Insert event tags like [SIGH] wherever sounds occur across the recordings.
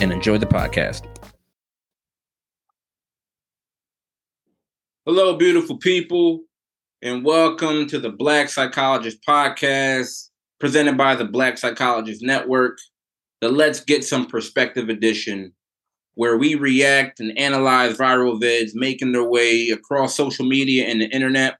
and enjoy the podcast. Hello, beautiful people, and welcome to the Black Psychologist Podcast presented by the Black Psychologist Network, the Let's Get Some Perspective edition, where we react and analyze viral vids making their way across social media and the internet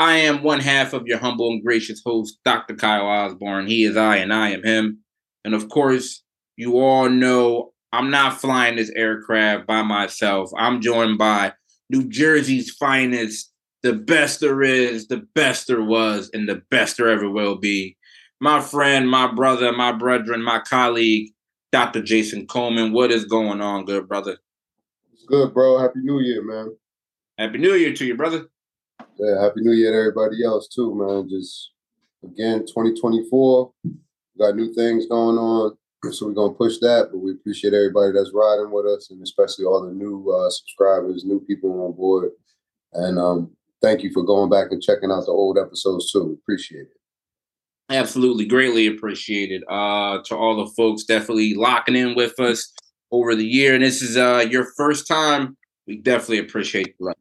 I am one half of your humble and gracious host, Dr. Kyle Osborne. He is I, and I am him. And of course, you all know I'm not flying this aircraft by myself. I'm joined by New Jersey's finest, the best there is, the best there was, and the best there ever will be. My friend, my brother, my brethren, my colleague, Dr. Jason Coleman. What is going on, good brother? It's good, bro. Happy New Year, man. Happy New Year to you, brother. Yeah, happy new year to everybody else too, man. Just again, 2024, got new things going on. So we're gonna push that, but we appreciate everybody that's riding with us, and especially all the new uh, subscribers, new people on board. And um, thank you for going back and checking out the old episodes too. Appreciate it. Absolutely, greatly appreciated. Uh, to all the folks definitely locking in with us over the year, and this is uh your first time. We definitely appreciate the love.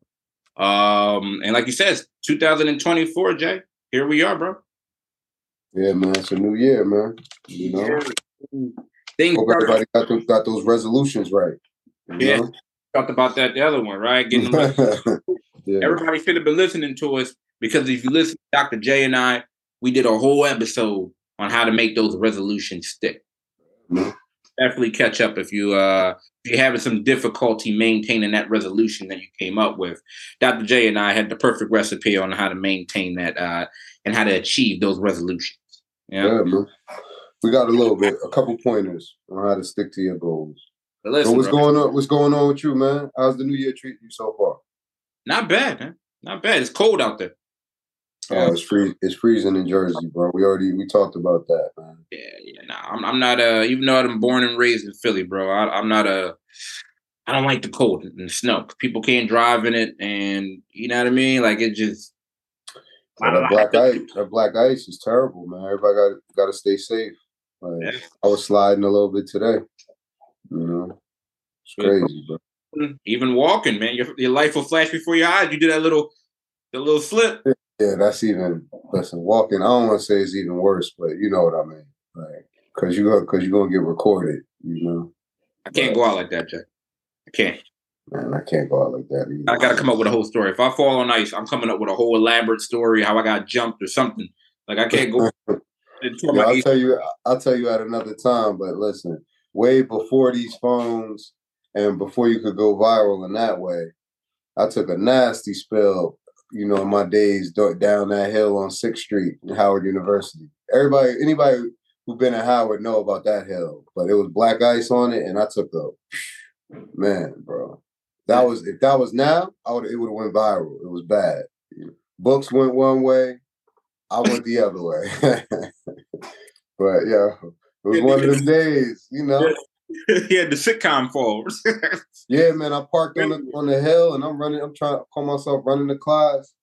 Um, and like you said, 2024, Jay. Here we are, bro. Yeah, man. It's a new year, man. You know, Things Hope everybody got those, got those resolutions right. yeah, know? talked about that the other one, right? Getting [LAUGHS] yeah. everybody should have been listening to us because if you listen, Dr. J and I, we did a whole episode on how to make those resolutions stick. Mm-hmm definitely catch up if you uh if you're having some difficulty maintaining that resolution that you came up with. Dr. J and I had the perfect recipe on how to maintain that uh and how to achieve those resolutions. Yeah, yeah man. We got a little bit, a couple pointers on how to stick to your goals. Listen, so what's bro. going on? What's going on with you, man? How's the new year treating you so far? Not bad, man. Not bad. It's cold out there. Oh, it's free. It's freezing in Jersey, bro. We already we talked about that, man. Yeah, yeah. Nah, I'm, I'm not a. Even though I'm born and raised in Philly, bro, I, I'm not a. I don't like the cold and the snow. People can't drive in it, and you know what I mean. Like it just. Yeah, that black ice, that black ice is terrible, man. Everybody got got to stay safe. Like, yeah. I was sliding a little bit today. You know, it's crazy, bro. Even walking, man, your, your life will flash before your eyes. You do that little, the little slip. Yeah, that's even listen. Walking, I don't want to say it's even worse, but you know what I mean. Like, cause you cause you're gonna get recorded. You know. I can't go out like that, Jack. I can't. Man, I can't go out like that. Either. I gotta come up with a whole story. If I fall on ice, I'm coming up with a whole elaborate story how I got jumped or something. Like I can't go. [LAUGHS] yeah, I'll tell you. I'll tell you at another time. But listen, way before these phones and before you could go viral in that way, I took a nasty spill you know, in my days down that hill on Sixth Street in Howard University. Everybody, anybody who been at Howard know about that hill, but it was black ice on it, and I took a man, bro. That was if that was now, I would it would have went viral. It was bad. Books went one way, I went the other way. [LAUGHS] but yeah, it was one of them days, you know. [LAUGHS] he had the sitcom falls. [LAUGHS] yeah, man. I parked on the on the hill and I'm running. I'm trying to call myself running the class.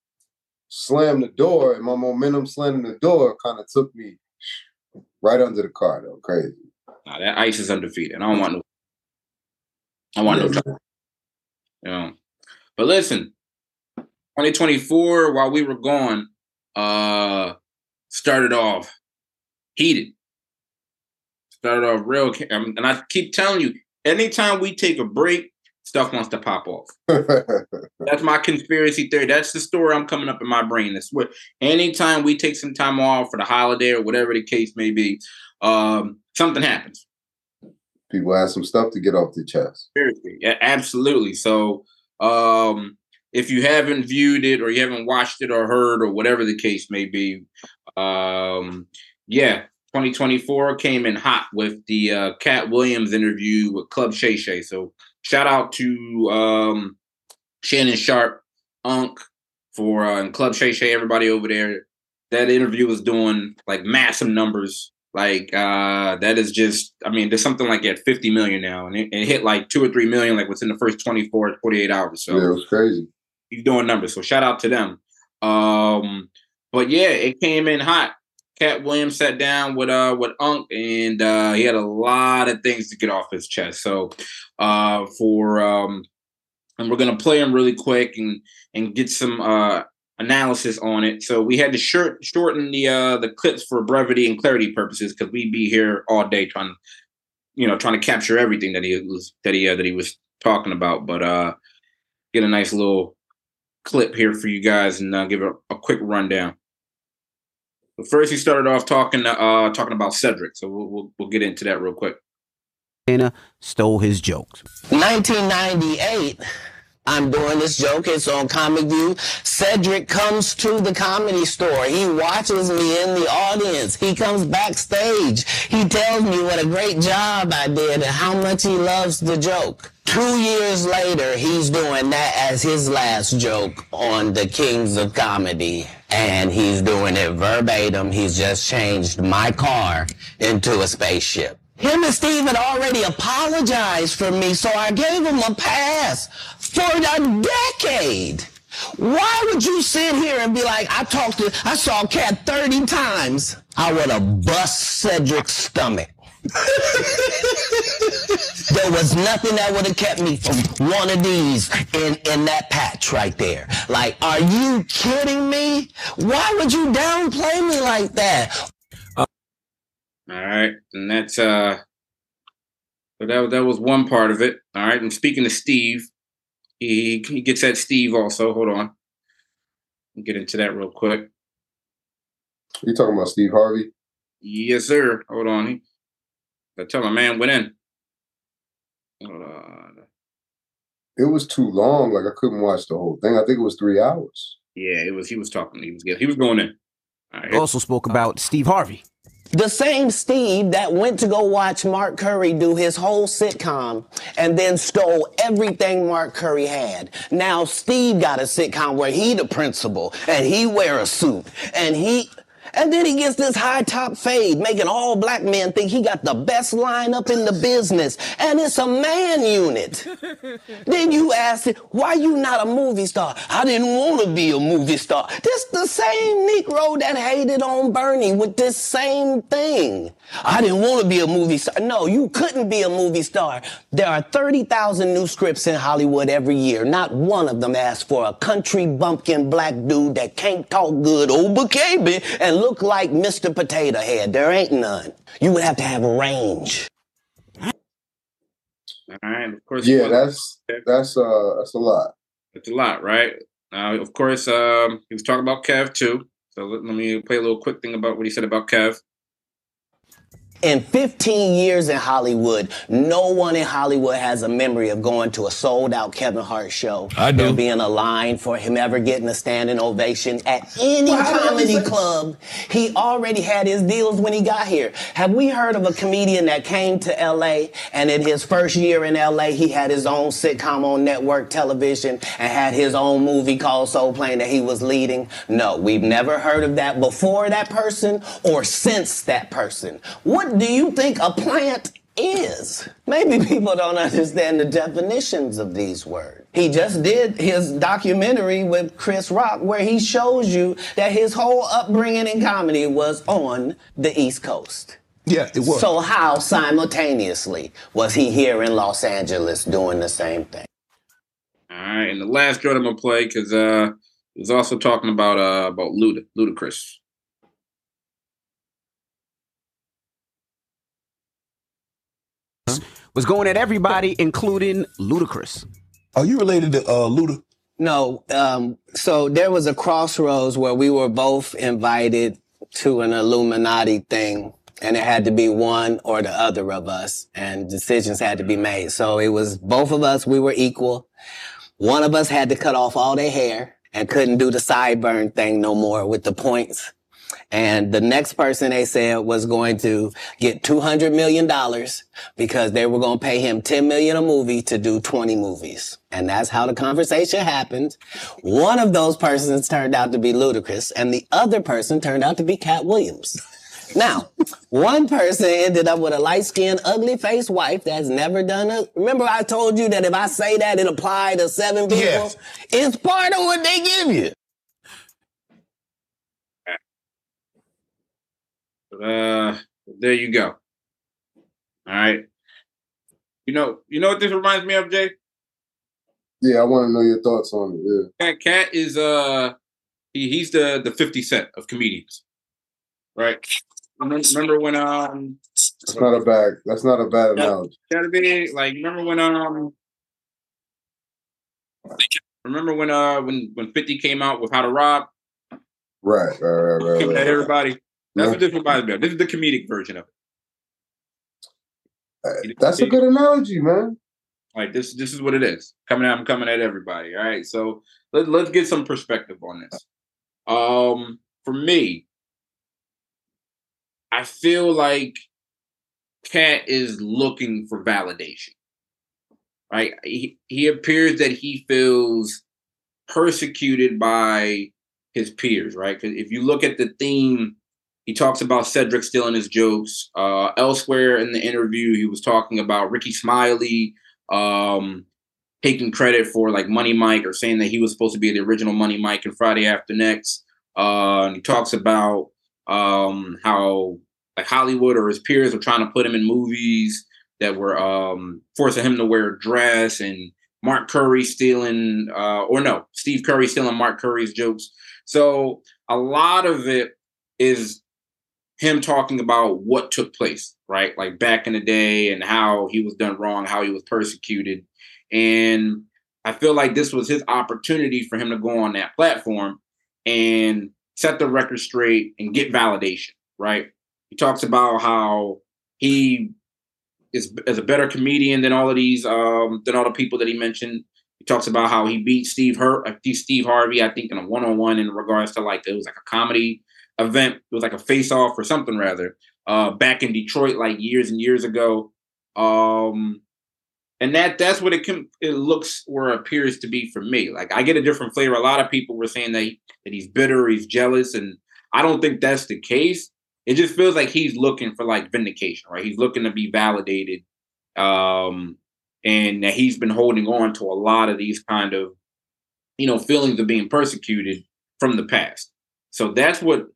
Slam the door, and my momentum slamming the door kind of took me right under the car. Though crazy. Nah, that ice is undefeated. I don't want no. I want yeah, no. Trouble. You know. But listen, 2024, while we were gone, uh, started off heated started off real, um, and I keep telling you, anytime we take a break, stuff wants to pop off. [LAUGHS] That's my conspiracy theory. That's the story I'm coming up in my brain. That's what anytime we take some time off for the holiday or whatever the case may be, um, something happens. People have some stuff to get off the chest. Seriously, yeah, absolutely. So, um, if you haven't viewed it or you haven't watched it or heard or whatever the case may be, um, yeah, 2024 came in hot with the uh, Katt Williams interview with Club Shay Shay. So shout out to um, Shannon Sharpe, Unc, for uh, and Club Shay Shay, everybody over there. That interview was doing like massive numbers. Like uh, that is just, I mean, there's something like at 50 million now, and it, it, hit like two or three million like within the first 24, 48 hours. So yeah, it was crazy. He's doing numbers. So shout out to them. Um, but yeah, it came in hot. Katt Williams sat down with uh with Unc and uh he had a lot of things to get off his chest. So uh for um and we're gonna play him really quick and and get some uh analysis on it. So we had to short, shorten the uh the clips for brevity and clarity purposes because we'd be here all day trying you know trying to capture everything that he was that he uh, that he was talking about. But uh get a nice little clip here for you guys and uh, give a, a quick rundown. But first, he started off talking uh, talking about Cedric, so we'll, we'll, we'll get into that real quick. Anna stole his jokes. 1998. I'm doing this joke. It's on Comic View. Cedric comes to the comedy store. He watches me in the audience. He comes backstage. He tells me what a great job I did and how much he loves the joke. Two years later, he's doing that as his last joke on the Kings of Comedy. And he's doing it verbatim. He's just changed my car into a spaceship. Him and Steve had already apologized for me, so I gave him a pass for a decade. Why would you sit here and be like, I talked to, I saw Katt 30 times. I would have bust Cedric's stomach. [LAUGHS] there was nothing that would have kept me from one of these in, in that patch right there. Like, are you kidding me? Why would you downplay me like that? All right, and that's uh, so that that was one part of it. All right, and speaking to Steve, he he gets at Steve also. Hold on, I'll get into that real quick. You talking about Steve Harvey? Yes, sir. Hold on. He, I tell my man went in. Hold on. It was too long. Like I couldn't watch the whole thing. I think it was three hours. Yeah, it was. He was talking. He was. He was going in. Right. Also spoke about Steve Harvey. The same Steve that went to go watch Mark Curry do his whole sitcom and then stole everything Mark Curry had. Now Steve got a sitcom where he the principal and he wear a suit and he and then he gets this high top fade, making all black men think he got the best lineup in the business. And it's a man unit. [LAUGHS] then you ask it, why you not a movie star? I didn't want to be a movie star. This the same Negro that hated on Bernie with this same thing. I didn't want to be a movie star. No, you couldn't be a movie star. There are 30,000 new scripts in Hollywood every year. Not one of them asks for a country bumpkin black dude that can't talk good over KB and look like Mr. Potato Head. There ain't none. You would have to have range. All right, of course. Yeah, that's that's uh that's a lot. It's a lot, right? Uh, of course, um, he was talking about Kev too. So let, let me play a little quick thing about what he said about Kev. In 15 years in Hollywood, no one in Hollywood has a memory of going to a sold out Kevin Hart show. I do. There being a line for him ever getting a standing ovation at any well, comedy club. He already had his deals when he got here. Have we heard of a comedian that came to LA and in his first year in LA, he had his own sitcom on network television and had his own movie called Soul Plane that he was leading? No, we've never heard of that before that person or since that person. What what do you think a plant is? Maybe people don't understand the definitions of these words. He just did his documentary with Chris Rock where he shows you that his whole upbringing in comedy was on the East Coast. Yeah, it was. So how simultaneously was he here in Los Angeles doing the same thing? All right, and the last joint I'm gonna play because uh, he was also talking about uh about Luda, Ludacris. Was going at everybody, including Ludacris. Are you related to uh, Luda? No. Um, so there was a crossroads where we were both invited to an Illuminati thing, and it had to be one or the other of us, and decisions had to be made. So it was both of us. We were equal. One of us had to cut off all their hair and couldn't do the sideburn thing no more with the points. And the next person they said was going to get $200 million because they were going to pay him 10 million a movie to do 20 movies. And that's how the conversation happened. One of those persons turned out to be Ludacris and the other person turned out to be Katt Williams. Now, one person ended up with a light skinned, ugly faced wife that's never done a. Remember, I told you that if I say that, it applied to seven people? Yes. It's part of what they give you. Uh, there you go. All right. You know, you know what this reminds me of, Jay? Yeah, I want to know your thoughts on it. Yeah. Katt, Katt is uh, he, he's the the Fifty Cent of comedians, right? Remember when um? That's not a bad. That's not a bad analogy. Gotta be like remember when um. Remember when uh when when Fifty came out with How to Rob? Right, right, right, right. Coming right, everybody. That's yeah. what this reminds me of. This is the comedic version of it. Uh, that's a good analogy, man. Like this, this is what it is. Coming out, I'm coming at everybody. All right. So let, let's get some perspective on this. Um, for me, I feel like Katt is looking for validation. Right? He, he appears that he feels persecuted by his peers, right? Because if you look at the theme he talks about Cedric stealing his jokes. Uh, elsewhere in the interview, he was talking about Rickey Smiley um, taking credit for like Money Mike or saying that he was supposed to be the original Money Mike in Friday After Next. Uh, he talks about um, how like Hollywood or his peers were trying to put him in movies that were um, forcing him to wear a dress and Mark Curry stealing, uh, or no, Steve Curry stealing Mark Curry's jokes. So a lot of it is him talking about what took place, right? Like back in the day and how he was done wrong, how he was persecuted. And I feel like this was his opportunity for him to go on that platform and set the record straight and get validation, right? He talks about how he is, is a better comedian than all of these, um, than all the people that he mentioned. He talks about how he beat Steve Hurt, uh, Steve Harvey, I think, in a one-on-one in regards to like it was like a comedy event. It was like a face off or something rather. Uh, back in Detroit, like years and years ago. Um, and that that's what it can it looks or appears to be for me. Like I get a different flavor. A lot of people were saying that he, that he's bitter, he's jealous, and I don't think that's the case. It just feels like he's looking for like vindication, right? He's looking to be validated, um, and that he's been holding on to a lot of these kind of, you know, feelings of being persecuted from the past. So that's what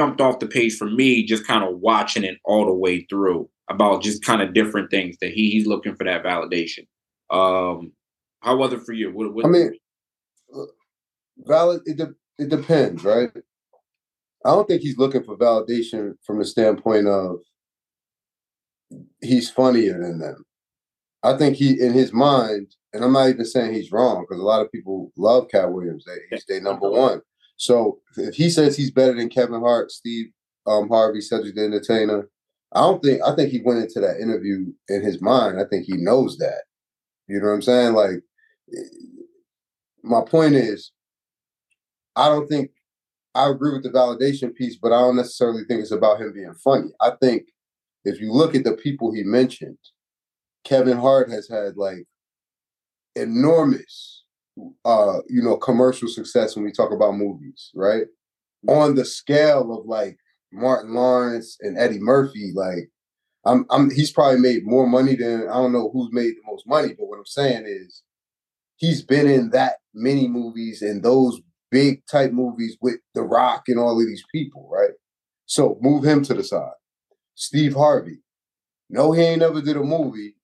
jumped off the page for me, just kind of watching it all the way through about just kind of different things that he, he's looking for that validation. Um, how was it for you? What, what I mean, valid. It de- it depends, right? I don't think he's looking for validation from the standpoint of he's funnier than them. I think he, in his mind, and I'm not even saying he's wrong because a lot of people love Katt Williams. They, he's their number one. So if he says he's better than Kevin Hart, Steve um, Harvey, Cedric the Entertainer, I don't think I think he went into that interview in his mind. I think he knows that. You know what I'm saying? Like my point is, I don't think I agree with the validation piece, but I don't necessarily think it's about him being funny. I think if you look at the people he mentioned, Kevin Hart has had like enormous uh, you know, commercial success when we talk about movies, right? On the scale of like Martin Lawrence and Eddie Murphy, like I'm, I'm, he's probably made more money than I don't know who's made the most money, but what I'm saying is he's been in that many movies and those big type movies with The Rock and all of these people, right? So move him to the side. Steve Harvey. No, he ain't never did a movie,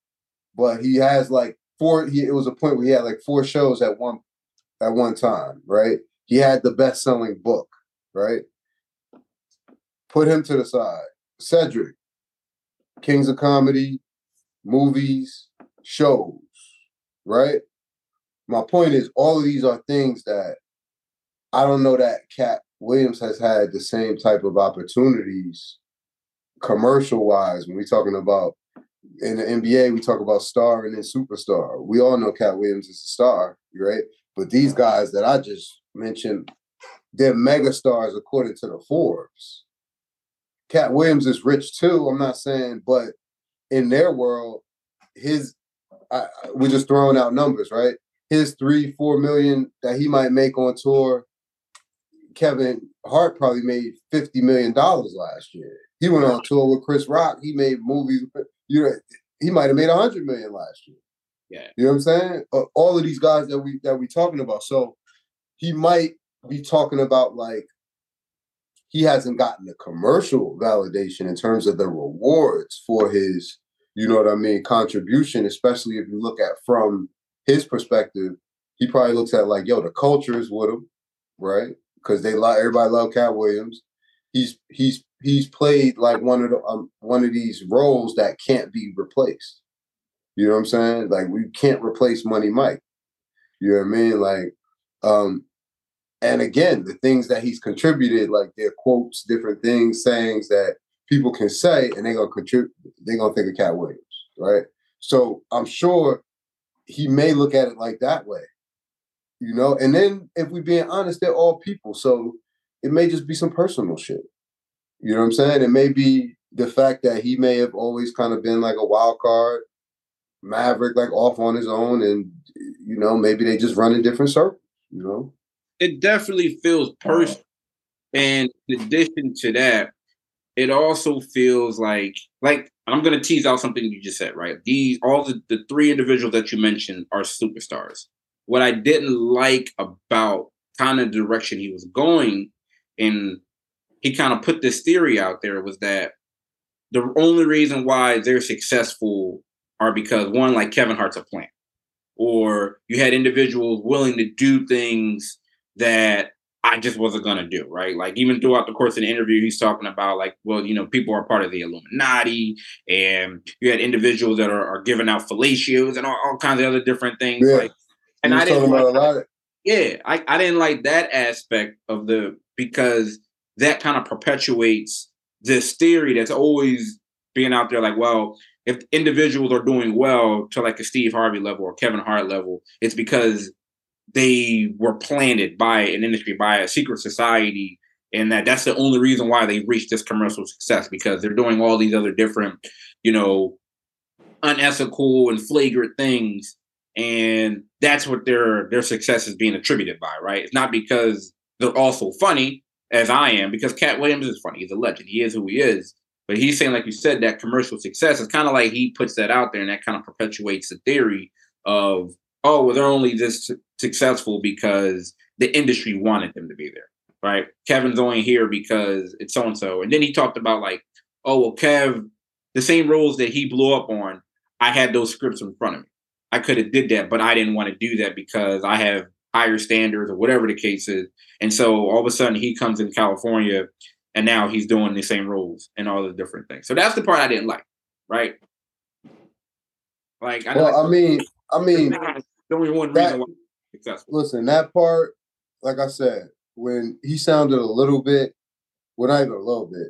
but he has like four. He, it was a point where he had like four shows at one at one time, right? He had the best selling book, right? Put him to the side. Cedric, Kings of Comedy, movies, shows, right? My point is, all of these are things that I don't know that Katt Williams has had the same type of opportunities commercial wise when we're talking about in the NBA, we talk about star and then superstar. We all know Katt Williams is a star, right? But these guys that I just mentioned, they're mega stars according to the Forbes. Katt Williams is rich too. I'm not saying, but in their world, his I, we're just throwing out numbers, right? His three, four million that he might make on tour. Kevin Hart probably made fifty million dollars last year. He went on tour with Chris Rock. He made movies. You know, he might have made a hundred million last year. Yeah, you know what I'm saying? Uh, all of these guys that we that we talking about. So he might be talking about like he hasn't gotten the commercial validation in terms of the rewards for his, you know what I mean, contribution. Especially if you look at from his perspective, he probably looks at like, yo, the culture is with him, right? Because they love everybody love Katt Williams. He's he's he's played like one of the um, one of these roles that can't be replaced. You know what I'm saying? Like we can't replace Money Mike. You know what I mean? Like, um, and again, the things that he's contributed, like their quotes, different things, sayings that people can say, and they're gonna contribute. They're gonna think of Katt Williams, right? So I'm sure he may look at it like that way, you know. And then, if we're being honest, they're all people, so it may just be some personal shit. You know what I'm saying? It may be the fact that he may have always kind of been like a wild card Maverick, like off on his own, and you know maybe they just run in different circles. You know, it definitely feels personal. And in addition to that, it also feels like like I'm gonna tease out something you just said, right? These all the, the three individuals that you mentioned are superstars. What I didn't like about kind of direction he was going, and he kind of put this theory out there was that the only reason why they're successful are because one, like Kevin Hart's a plant, or you had individuals willing to do things that I just wasn't gonna do, right? Like even throughout the course of the interview, he's talking about like, well, you know, people are part of the Illuminati, and you had individuals that are, are giving out fellatios and all, all, kinds of other different things. Yeah. Like, and I didn't like, yeah, I, I didn't like that aspect of the because that kind of perpetuates this theory that's always being out there like, well, if individuals are doing well to like a Steve Harvey level or Kevin Hart level, it's because they were planted by an industry, by a secret society, and that that's the only reason why they've reached this commercial success because they're doing all these other different, you know, unethical and flagrant things, and that's what their their success is being attributed by, right? It's not because they're also funny as I am, because Katt Williams is funny. He's a legend. He is who he is. But he's saying, like you said, that commercial success is kind of like he puts that out there, and that kind of perpetuates the theory of, oh, well, they're only this successful because the industry wanted them to be there, right? Kevin's only here because it's so and so. And then he talked about like, oh, well, Kev, the same roles that he blew up on, I had those scripts in front of me. I could have did that, but I didn't want to do that because I have higher standards or whatever the case is. And so all of a sudden he comes in California and now he's doing the same roles and all the different things. So that's the part I didn't like, right? Like, I know well, like, I mean, I mean, [LAUGHS] the only one that, reason why successful. Listen, that part, like I said, when he sounded a little bit, well, not even a little bit,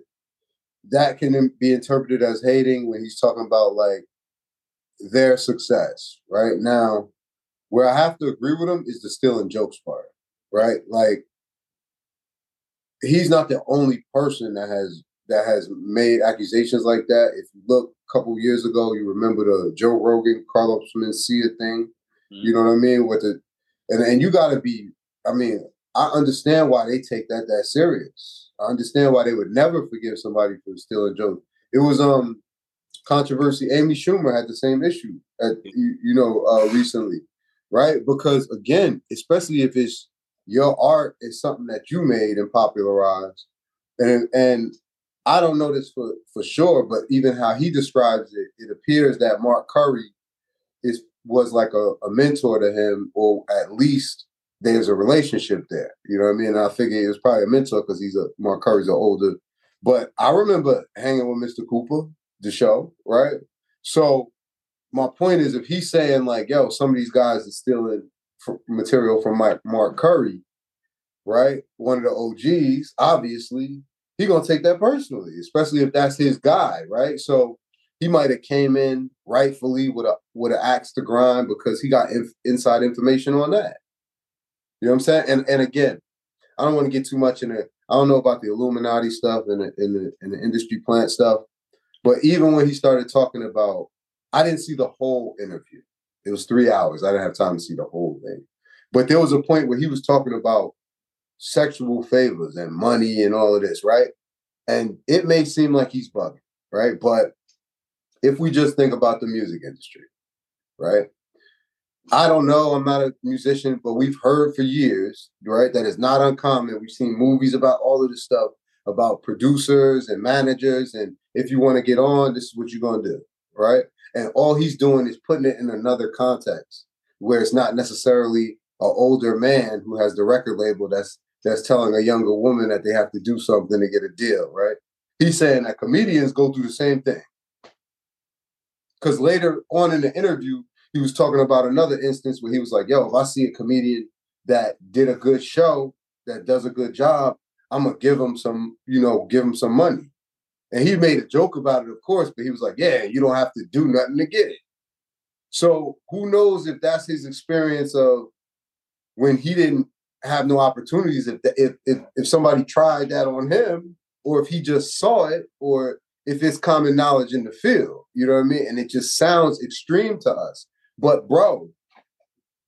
that can be interpreted as hating when he's talking about like their success, right? Now, where I have to agree with him is the stealing jokes part, right? Like he's not the only person that has that has made accusations like that. If you look a couple years ago, you remember the Joe Rogan, Carlos Mencia thing. Mm-hmm. You know what I mean? With the and and you got to be. I mean, I understand why they take that that serious. I understand why they would never forgive somebody for stealing jokes. It was um controversy. Amy Schumer had the same issue at you, you know uh, recently, right? Because again, especially if it's your art is something that you made and popularized. And and I don't know this for, for sure, but even how he describes it, it appears that Mark Curry is was like a, a mentor to him, or at least there's a relationship there. You know what I mean? And I figure it was probably a mentor because he's a Mark Curry's an older. But I remember hanging with Mr. Cooper, the show, right? So my point is, if he's saying like, "Yo, some of these guys are stealing material from Mike, Mark Curry, right? One of the OGs, obviously, he gonna take that personally, especially if that's his guy, right? So he might have came in rightfully with a with an axe to grind because he got inf- inside information on that. You know what I'm saying? And and again, I don't want to get too much in it. I don't know about the Illuminati stuff and the, in the in the industry plant stuff, but even when he started talking about, I didn't see the whole interview. It was three hours. I didn't have time to see the whole thing. But there was a point where he was talking about sexual favors and money and all of this, right? And it may seem like he's bugging, right? But if we just think about the music industry, right? I don't know, I'm not a musician, but we've heard for years, right, that it's not uncommon. We've seen movies about all of this stuff about producers and managers. And if you want to get on, this is what you're going to do, right? And all he's doing is putting it in another context where it's not necessarily an older man who has the record label that's that's telling a younger woman that they have to do something to get a deal, right? He's saying that comedians go through the same thing. Because later on in the interview, he was talking about another instance where he was like, yo, if I see a comedian that did a good show, that does a good job, I'm gonna give him some, you know, give him some money. And he made a joke about it, of course, but he was like, yeah, you don't have to do nothing to get it. So who knows if that's his experience of when he didn't have no opportunities, if, if, if, if somebody tried that on him, or if he just saw it, or if it's common knowledge in the field, you know what I mean? And it just sounds extreme to us. But bro,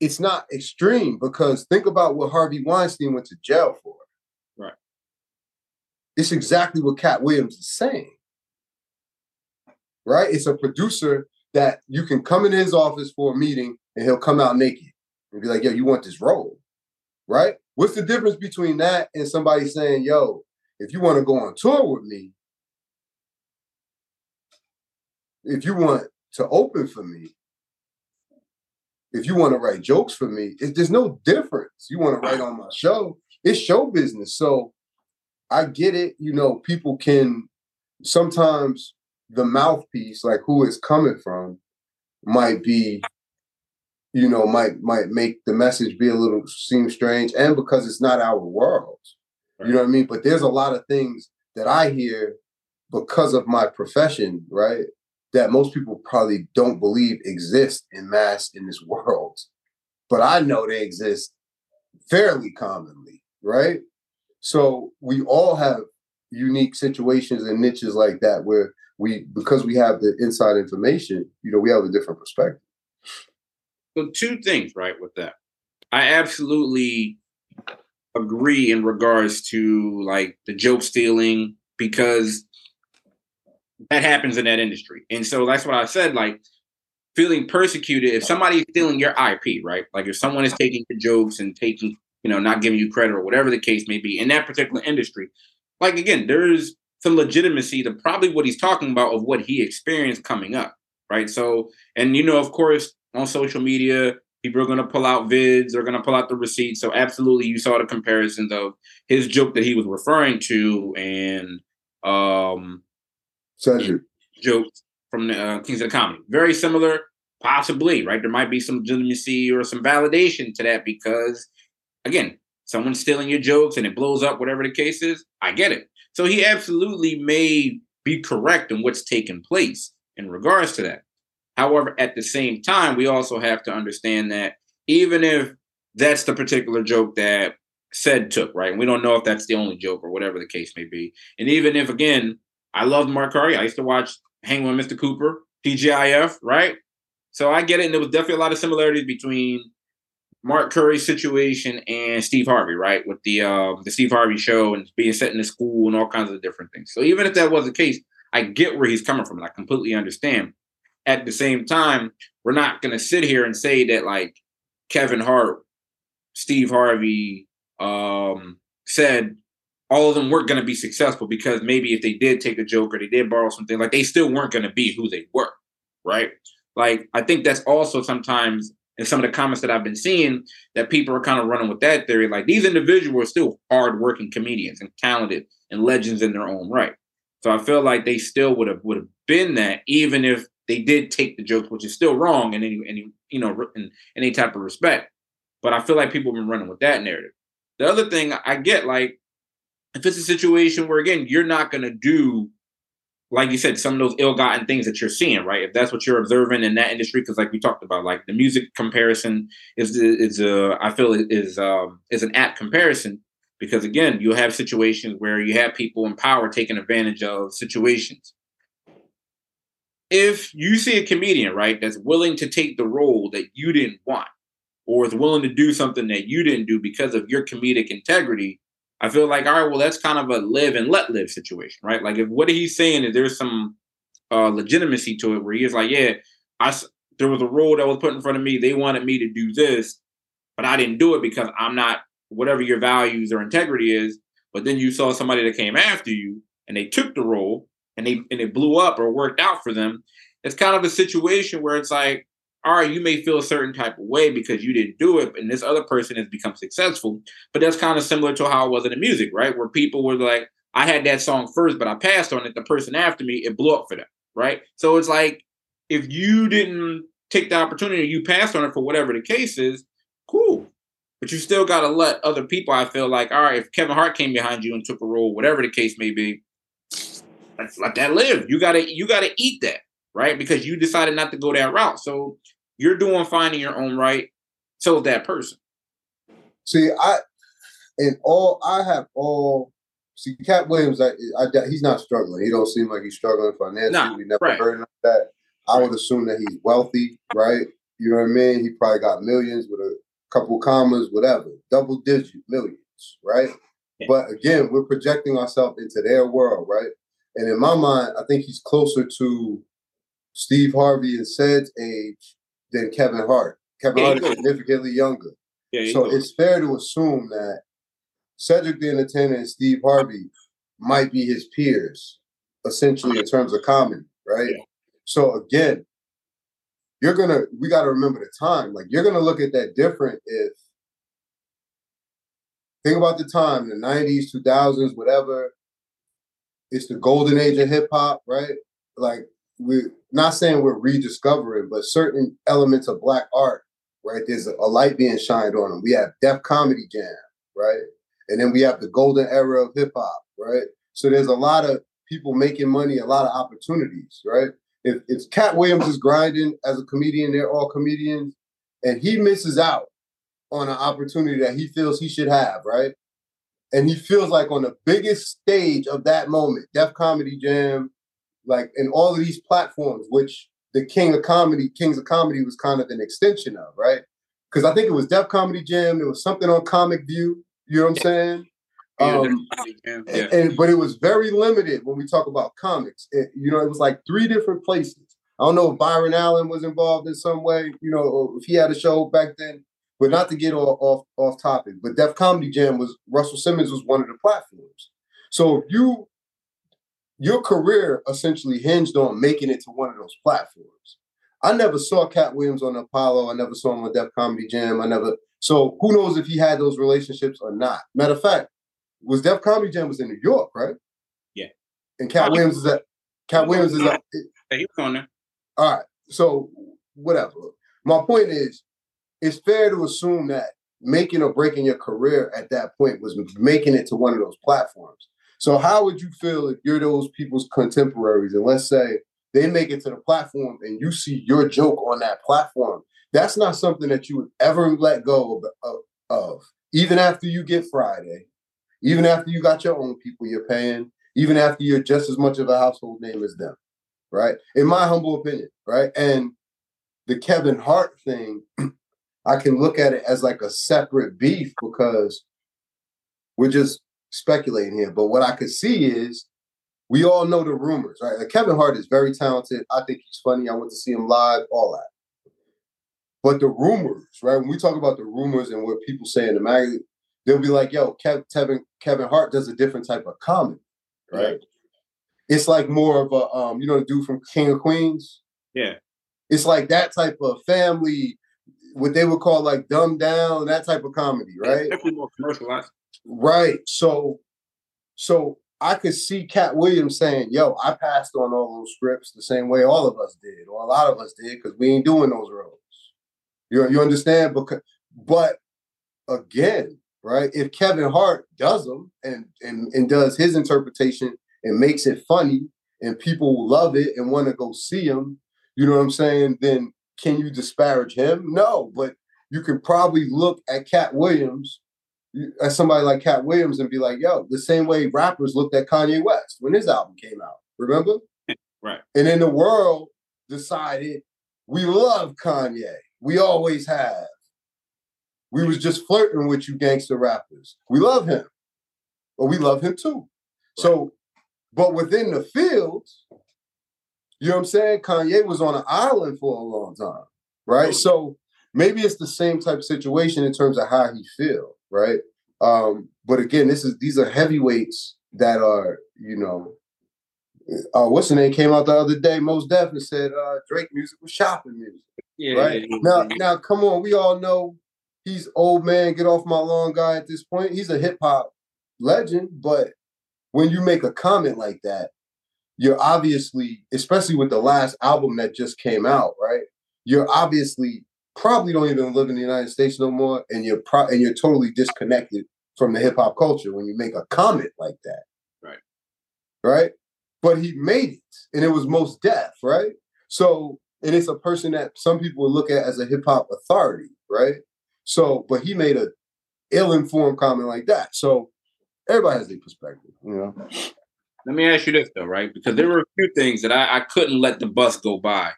it's not extreme because think about what Harvey Weinstein went to jail for. It's exactly what Katt Williams is saying. Right? It's a producer that you can come in his office for a meeting and he'll come out naked and be like, yo, you want this role? Right? What's the difference between that and somebody saying, yo, if you want to go on tour with me, if you want to open for me, if you want to write jokes for me, it, there's no difference. You want to write on my show, it's show business. So I get it. You know, people can sometimes the mouthpiece, like who it's coming from, might be, you know, might might make the message be a little seem strange, and because it's not our world, you know what I mean. But there's a lot of things that I hear because of my profession, right? that most people probably don't believe exist in mass in this world. But I know they exist fairly commonly, right? So we all have unique situations and niches like that where we because we have the inside information, you know, we have a different perspective. So two things, right, with that. I absolutely agree in regards to like the joke stealing because that happens in that industry. And so that's what I said, like feeling persecuted, if somebody's stealing your IP, right? Like if someone is taking your jokes and taking, you know, not giving you credit or whatever the case may be in that particular industry, like again, there's some legitimacy to probably what he's talking about of what he experienced coming up, right? So, and you know, of course, on social media, people are going to pull out vids, they're going to pull out the receipts. So, absolutely, you saw the comparisons of his joke that he was referring to and um Cedric. Jokes from the uh, Kings of the Comedy. Very similar, possibly, right? There might be some legitimacy or some validation to that because, again, someone's stealing your jokes and it blows up, whatever the case is. I get it. So he absolutely may be correct in what's taken place in regards to that. However, at the same time, we also have to understand that even if that's the particular joke that Ced took, right? And we don't know if that's the only joke or whatever the case may be. And even if, again, I loved Mark Curry. I used to watch Hang with Mr. Cooper, TGIF, right? So I get it. And there was definitely a lot of similarities between Mark Curry situation and Steve Harvey, right? With the um, the Steve Harvey show and being set in the school and all kinds of different things. So even if that was the case, I get where he's coming from and I completely understand. At the same time, we're not gonna sit here and say that like Kevin Hart, Steve Harvey um, Ced all of them weren't going to be successful because maybe if they did take a joke or they did borrow something, like they still weren't going to be who they were, right? Like I think that's also sometimes in some of the comments that I've been seeing that people are kind of running with that theory. Like these individuals are still hardworking comedians and talented and legends in their own right. So I feel like they still would have would have been that even if they did take the jokes, which is still wrong in any any you know in any type of respect. But I feel like people have been running with that narrative. The other thing I get like if it's a situation where again you're not going to do like you said some of those ill-gotten things that you're seeing right if that's what you're observing in that industry because like we talked about like the music comparison is is a i feel is um is an apt comparison Because again, you'll have situations where you have people in power taking advantage of situations. If you see a comedian, right, that's willing to take the role that you didn't want, or is willing to do something that you didn't do because of your comedic integrity, I feel like, all right, well, that's kind of a live and let live situation, right? Like if what he's saying is there's some uh, legitimacy to it where he is like, yeah, I there was a role that was put in front of me. They wanted me to do this, but I didn't do it because I'm not whatever your values or integrity is. But then you saw somebody that came after you and they took the role and they and it blew up or worked out for them. It's kind of a situation where it's like, all right, you may feel a certain type of way because you didn't do it, and this other person has become successful. But that's kind of similar to how it was in the music, right? Where people were like, I had that song first, but I passed on it. The person after me, it blew up for them, right? So it's like if you didn't take the opportunity, you passed on it for whatever the case is, cool. But you still got to let other people. I feel like, all right, if Kevin Hart came behind you and took a role, whatever the case may be, let's let that live. You gotta you gotta eat that, right? Because you decided not to go that route. So you're doing fine in your own right. So that person. See, I and all I have all see Katt Williams. I, I, he's not struggling. He don't seem like he's struggling financially. Nah, we never right. heard of that. I would assume that he's wealthy, right? You know what I mean? He probably got millions with a couple commas, whatever, double digit millions, right? Yeah. But again, we're projecting ourselves into their world, right? And in my mind, I think he's closer to Steve Harvey and Ced's age than Kevin Hart. Kevin yeah, Hart is significantly younger. Yeah, so it's fair to assume that Cedric the Entertainer and Steve Harvey might be his peers, essentially in terms of comedy, right? Yeah. So again, you're gonna we gotta remember the time. Like you're gonna look at that different if think about the time, the 90s, 2000s, whatever. It's the golden age of hip hop, right? Like we're not saying we're rediscovering, but certain elements of black art, right? There's a, light being shined on them. We have Def Comedy Jam, right? And then we have the golden era of hip hop, right? So there's a lot of people making money, a lot of opportunities, right? if if Katt Williams is grinding as a comedian, they're all comedians, and he misses out on an opportunity that he feels he should have, right? And he feels like on the biggest stage of that moment, Def Comedy Jam, like in all of these platforms, which the King of Comedy, Kings of Comedy was kind of an extension of, right? Because I think it was Def Comedy Jam, there was something on Comic View, you know what I'm saying? Um, yeah. and, and, but it was very limited when we talk about comics. It, you know, it was like three different places. I don't know if Byron Allen was involved in some way, you know, if he had a show back then. But not to get off off, off topic, but Def Comedy Jam was Russell Simmons was one of the platforms. So if you your career essentially hinged on making it to one of those platforms. I never saw Katt Williams on Apollo. I never saw him on Def Comedy Jam. I never. So who knows if he had those relationships or not? Matter of fact, was Def Comedy Jam was in New York, right? Yeah. And Katt Williams is at Katt Williams is at he was on there. All right. So whatever. My point is, it's fair to assume that making or breaking your career at that point was making it to one of those platforms. So how would you feel if you're those people's contemporaries and let's say they make it to the platform and you see your joke on that platform? That's not something that you would ever let go of, of, even after you get Friday, even after you got your own people you're paying, even after you're just as much of a household name as them, right? In my humble opinion, right? And the Kevin Hart thing, [CLEARS THROAT] I can look at it as like a separate beef because we're just speculating here. But what I could see is we all know the rumors, right? Like Kevin Hart is very talented. I think he's funny. I went to see him live, all that. But the rumors, right? When we talk about the rumors and what people say in the magazine, they'll be like, "Yo, Kevin Kevin Hart does a different type of comedy, right? It's like more of a um, you know, the dude from King of Queens. Yeah, it's like that type of family, what they would call like dumbed down, that type of comedy, right? definitely more commercialized. Right. So, so I could see Katt Williams saying, "Yo, I passed on all those scripts the same way all of us did, or a lot of us did, because we ain't doing those roles." You you understand? Because, but again, right? If Kevin Hart does them and and and does his interpretation and makes it funny and people love it and want to go see him, you know what I'm saying? Then can you disparage him? No, but you can probably look at Katt Williams as somebody like Katt Williams and be like, yo, the same way rappers looked at Kanye West when his album came out. Remember? [LAUGHS] Right. And then the world decided we love Kanye. We always have. We was just flirting with you gangster rappers. We love him. But we love him too. So, but within the fields, you know what I'm saying? Kanye was on an island for a long time. Right. So maybe it's the same type of situation in terms of how he feel, right? Um, but again, this is these are heavyweights that are, you know, uh, what's the name came out the other day? Most definitely said uh, Drake music was shopping music. Yeah, right yeah, now, now come on, we all know he's old man, get off my lawn guy at this point. He's a hip hop legend, but when you make a comment like that, you're obviously, especially with the last album that just came out, right? You're obviously probably don't even live in the United States no more, and you're pro- and you're totally disconnected from the hip hop culture when you make a comment like that. Right. Right. But he made it, and it was Mos Def, right? So, and it's a person that some people would look at as a hip hop authority, right? So, but he made a ill-informed comment like that. So, everybody has their perspective, you know. Let me ask you this though, right? Because there were a few things that I, I couldn't let the bus go by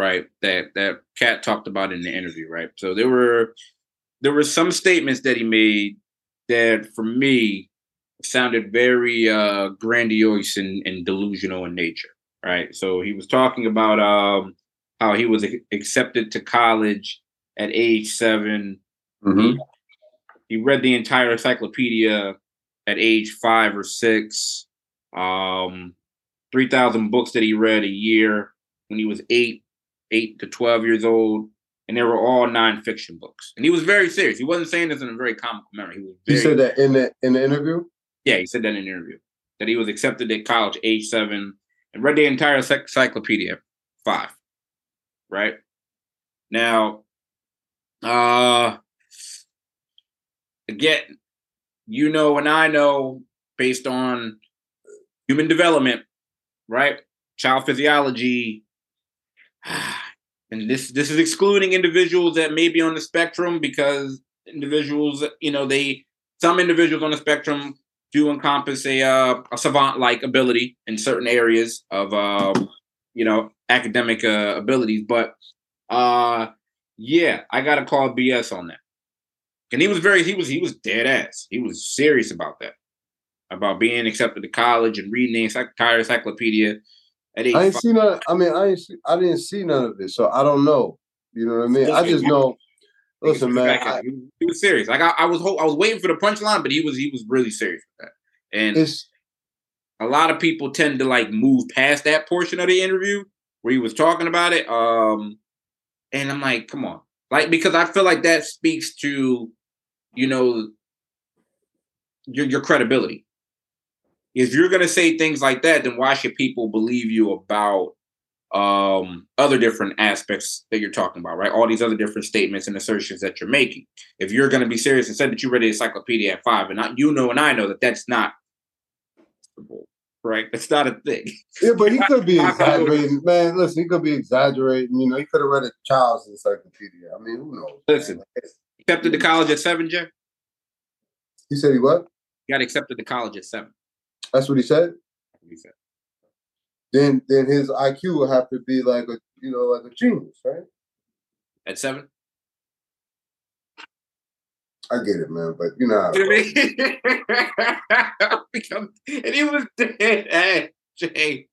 right? That that Katt talked about in the interview, right? So there were there were some statements that he made that for me sounded very uh grandiose and, and delusional in nature, right? So he was talking about um how he was accepted to college at age 7 mm-hmm. he, he read the entire encyclopedia at age five or six. Um, 3,000 books that he read a year when he was eight eight to 12 years old, and they were all nonfiction books. And he was very serious. He wasn't saying this in a very comical manner. He was very, He said that in the in the interview? Yeah, he said that in an interview. That he was accepted at college age seven and read the entire encyclopedia five. Right? Now, uh again, you know and I know based on human development, right? Child physiology, [SIGHS] and this this is excluding individuals that may be on the spectrum because individuals, you know, they some individuals on the spectrum do encompass a uh, a savant like ability in certain areas of uh, you know academic uh, abilities, but uh, yeah, I got to call BS on that. And he was very he was he was dead ass. He was serious about that, about being accepted to college and reading the entire encyclopedia I ain't see none. I mean, I ain't see, I didn't see none of this, so I don't know. You know what I mean? I just know. Listen, man, I, he was serious. Like I, I was, I was waiting for the punchline, but he was, he was really serious with that. And it's, a lot of people tend to like move past that portion of the interview where he was talking about it. Um, and I'm like, come on, like because I feel like that speaks to, you know, your your credibility if you're going to say things like that, then why should people believe you about um, other different aspects that you're talking about, right? All these other different statements and assertions that you're making. If you're going to be serious and said that you read the encyclopedia at five, and I, you know, and I know that that's not right. That's not a thing. Yeah, but he could be [LAUGHS] exaggerating, man. Listen, he could be exaggerating. You know, he could have read a child's encyclopedia. I mean, who knows? Listen, accepted to college at seven, Jay. He said he what? He got accepted to college at seven. That's what he said. He said. Then then his IQ will have to be like a you know like a genius, right? At seven. I get it, man, but you know. [LAUGHS] and he was dead ass, Jay.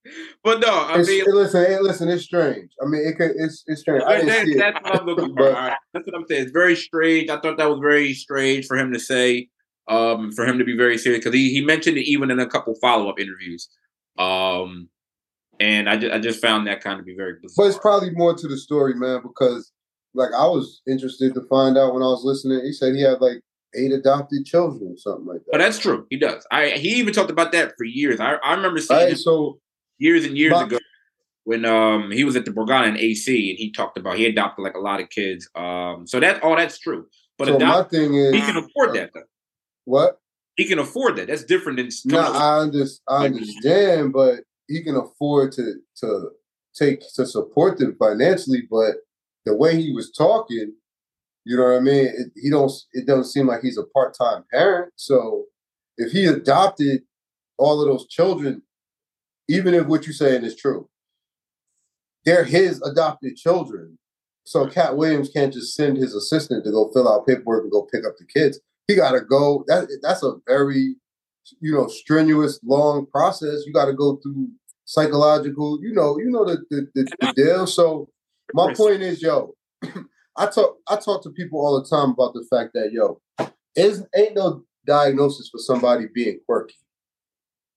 But no, I it's, mean, listen, listen, it's strange. I mean, it could, it's it's strange. I didn't that, see that's it. what I'm looking [LAUGHS] for. Right. That's what I'm saying. It's very strange. I thought that was very strange for him to say um, for him to be very serious because he, he mentioned it even in a couple follow up interviews. Um, and I, just, I just found that kind of be very bizarre. But it's probably more to the story, man, because like I was interested to find out when I was listening. He said he had like eight adopted children or something like that. But that's true. He does. I he even talked about that for years. I, I remember seeing right, so years and years my, ago when um he was at the Borgata in AC and he talked about he adopted like a lot of kids. Um so that all that's true. But so adopt, my thing is he can afford that though. What? He can afford that. That's different than. No, I, understand, I understand, but he can afford to to take to support them financially. But the way he was talking, You know what I mean? It, he don't. It doesn't seem like he's a part time parent. So if he adopted all of those children, even if what you're saying is true, they're his adopted children. So Katt Williams can't just send his assistant to go fill out paperwork and go pick up the kids. He got to go. That that's a very, you know, strenuous, long process. You got to go through psychological. You know, you know the the, the, the deal. So my point is, yo, [CLEARS THROAT] I talk I talk to people all the time about the fact that yo, is ain't no diagnosis for somebody being quirky,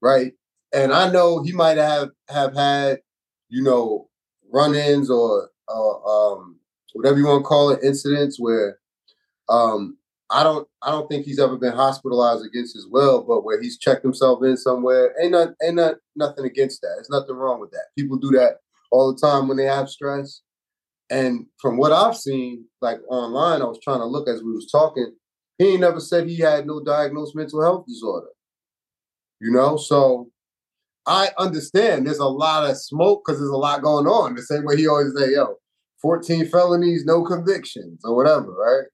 right? And I know he might have have had, you know, run-ins or uh, um, whatever you want to call it, incidents where um, I don't I don't think he's ever been hospitalized against his will, but where he's checked himself in somewhere, ain't not ain't not nothing against that. There's nothing wrong with that. People do that all the time when they have stress. And from what I've seen, like online, I was trying to look as we was talking. He ain't never said he had no diagnosed mental health disorder. You know, so I understand there's a lot of smoke because there's a lot going on. The same way he always say, "Yo, 14 felonies, no convictions, or whatever." Right?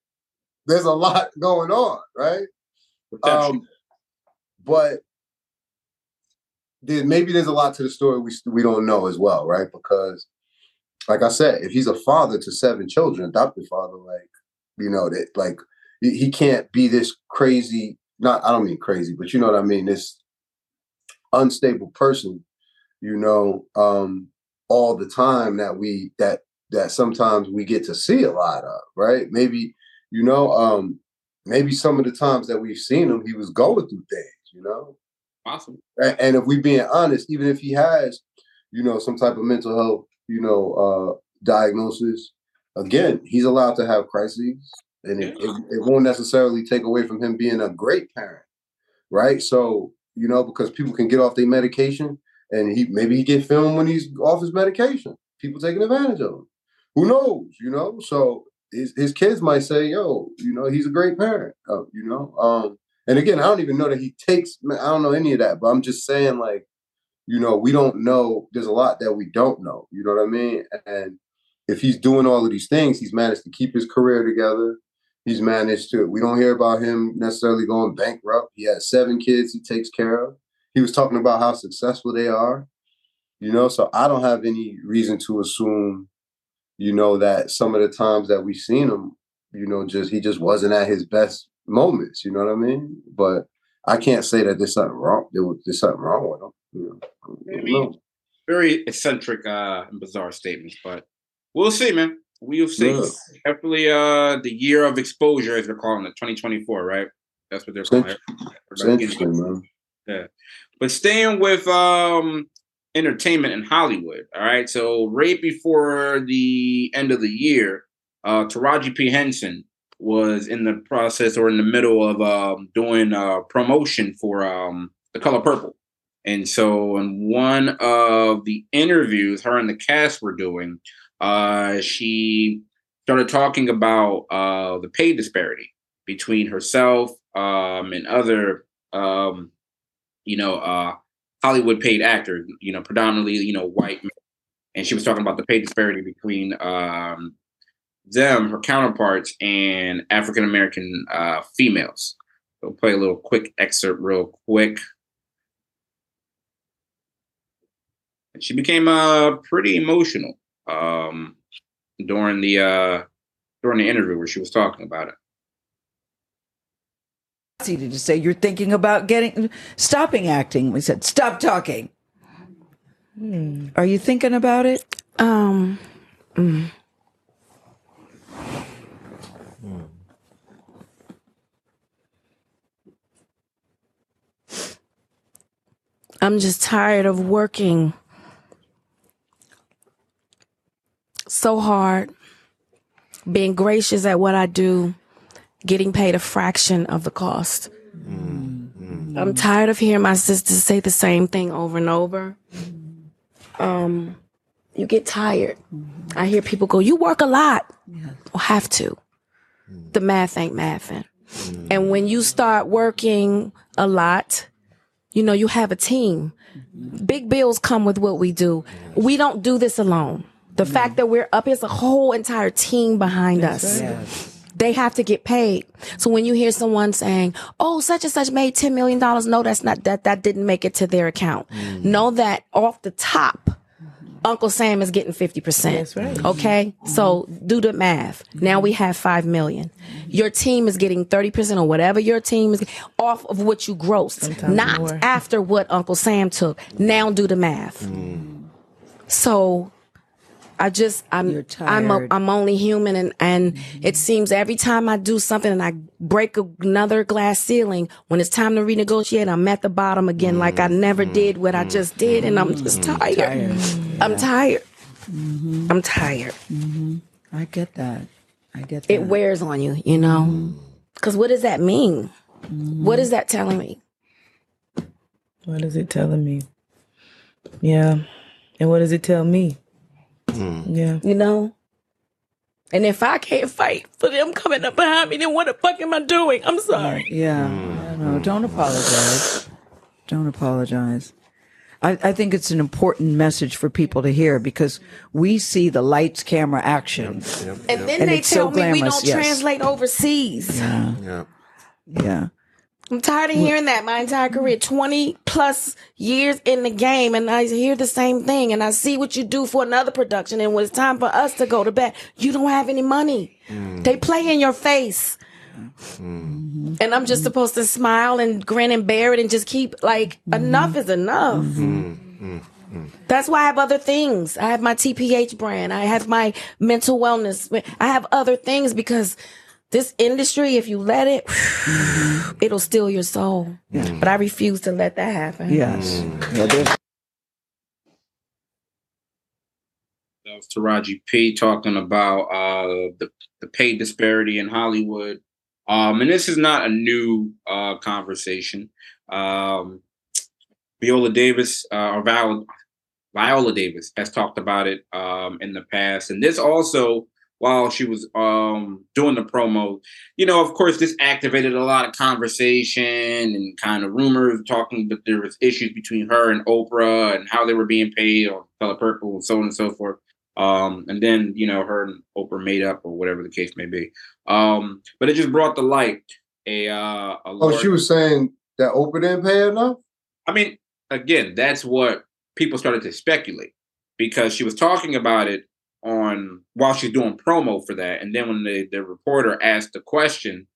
There's a lot going on, right? Um, but there, maybe there's a lot to the story we we don't know as well, right? Because like I said, if he's a father to seven children, adopted father, like you know that, like he can't be this crazy. Not, I don't mean crazy, but you know what I mean. This unstable person, you know, um, all the time that we that that sometimes we get to see a lot of, right? Maybe you know, um, maybe some of the times that we've seen him, he was going through things, you know. Awesome. And, and if we being honest, even if he has, you know, some type of mental health you know, uh, diagnosis, again, he's allowed to have crises, and it, it, it, won't necessarily take away from him being a great parent, right? So, you know, because people can get off their medication, and he maybe he get filmed when he's off his medication. People taking advantage of him. Who knows? You know, so his, his kids might say, "Yo, you know, he's a great parent." Uh, you know, um, and again, I don't even know that he takes. I don't know any of that, but I'm just saying, like, you know, we don't know. There's a lot that we don't know. You know what I mean? And if he's doing all of these things, he's managed to keep his career together. He's managed to. We don't hear about him necessarily going bankrupt. He has seven kids he takes care of. He was talking about how successful they are. You know, so I don't have any reason to assume, you know, that some of the times that we've seen him, you know, just he just wasn't at his best moments. You know what I mean? But I can't say that there's something wrong. There was there's something wrong with him. You know, I mean, very eccentric uh, and bizarre statements, but we'll see, man. We'll see. Yeah. Definitely uh, the year of exposure, as they're calling it, 2024, right? That's what they're calling it. It's interesting, man. Yeah. But staying with um, entertainment in Hollywood, all right? So right before the end of the year, uh, Taraji P. Henson was in the process or in the middle of um, doing a promotion for um, The Color Purple. And so, in one of the interviews her and the cast were doing, uh, she started talking about uh, the pay disparity between herself um, and other, um, you know, uh, Hollywood paid actors, you know, predominantly, you know, white men. And she was talking about the pay disparity between um, them, her counterparts, and African American uh, females. So, play a little quick excerpt, real quick. And she became uh, pretty emotional um, during the uh, during the interview where she was talking about it. To say you're thinking about getting stopping acting. We said stop talking. Hmm. Are you thinking about it? Um. Mm. I'm just tired of working so hard, being gracious at what I do, getting paid a fraction of the cost. Mm-hmm. I'm tired of hearing my sisters say the same thing over and over. Um, you get tired. Mm-hmm. I hear people go, "You work a lot." Yeah. Well, have to. The math ain't mathing. Mm-hmm. And when you start working a lot, you know you have a team. Big bills come with what we do. We don't do this alone. The fact that we're up is a whole entire team behind us. They have to get paid. So when you hear someone saying, "Oh, such and such made ten million dollars," no, that's not that. That didn't make it to their account. Mm. Know that off the top, Uncle Sam is getting 50%. That's right. Okay. So do the math. Now we have 5 million. Your team is getting 30% or whatever your team is off of what you grossed, Sometimes not more. after what Uncle Sam took. Now do the math. Mm. So I just I'm I'm a, I'm only human and and mm-hmm. it seems every time I do something and I break another glass ceiling when it's time to renegotiate I'm at the bottom again mm-hmm. like I never mm-hmm. did what I just did and I'm just mm-hmm. tired. tired. I'm tired. Mm-hmm. I'm tired. Mm-hmm. I get that. I get that. It wears on you, you know. Cuz what does that mean? What is that telling me? What is it telling me? Yeah. And what does it tell me? Mm. Yeah. You know? And if I can't fight for them coming up behind me, then what the fuck am I doing? I'm sorry. Yeah. Mm. No, don't apologize. Don't apologize. I, I, think it's an important message for people to hear because we see the lights, camera, action. Yep, yep, and then and they tell so me we don't yes. translate overseas. Yeah. Yeah. Yeah. I'm tired of hearing that my entire career, 20 plus years in the game, and I hear the same thing. And I see what you do for another production. And when it's time for us to go to bed, you don't have any money. Mm. They play in your face. Mm. And I'm just supposed to smile and grin and bear it and just keep like, mm. enough is enough. Mm-hmm. That's why I have other things. I have my TPH brand. I have my mental wellness. I have other things because this industry, if you let it, mm-hmm. it'll steal your soul. Yeah. But I refuse to let that happen. Yes. Mm. Yeah, that was Taraji P talking about uh, the, the pay disparity in Hollywood. Um, and this is not a new uh, conversation. Um, Viola Davis uh, or Viola, Viola Davis has talked about it um, in the past, and this also while she was um, doing the promo. You know, of course, this activated a lot of conversation and kind of rumors talking that there was issues between her and Oprah and how they were being paid on Color Purple and so on and so forth. Um, and then you know her and Oprah made up or whatever the case may be. Um, but it just brought the light a. Uh, a oh, she was saying that Oprah didn't pay enough. I mean, again, that's what people started to speculate because she was talking about it on while she's doing promo for that. And then when the, the reporter asked the question,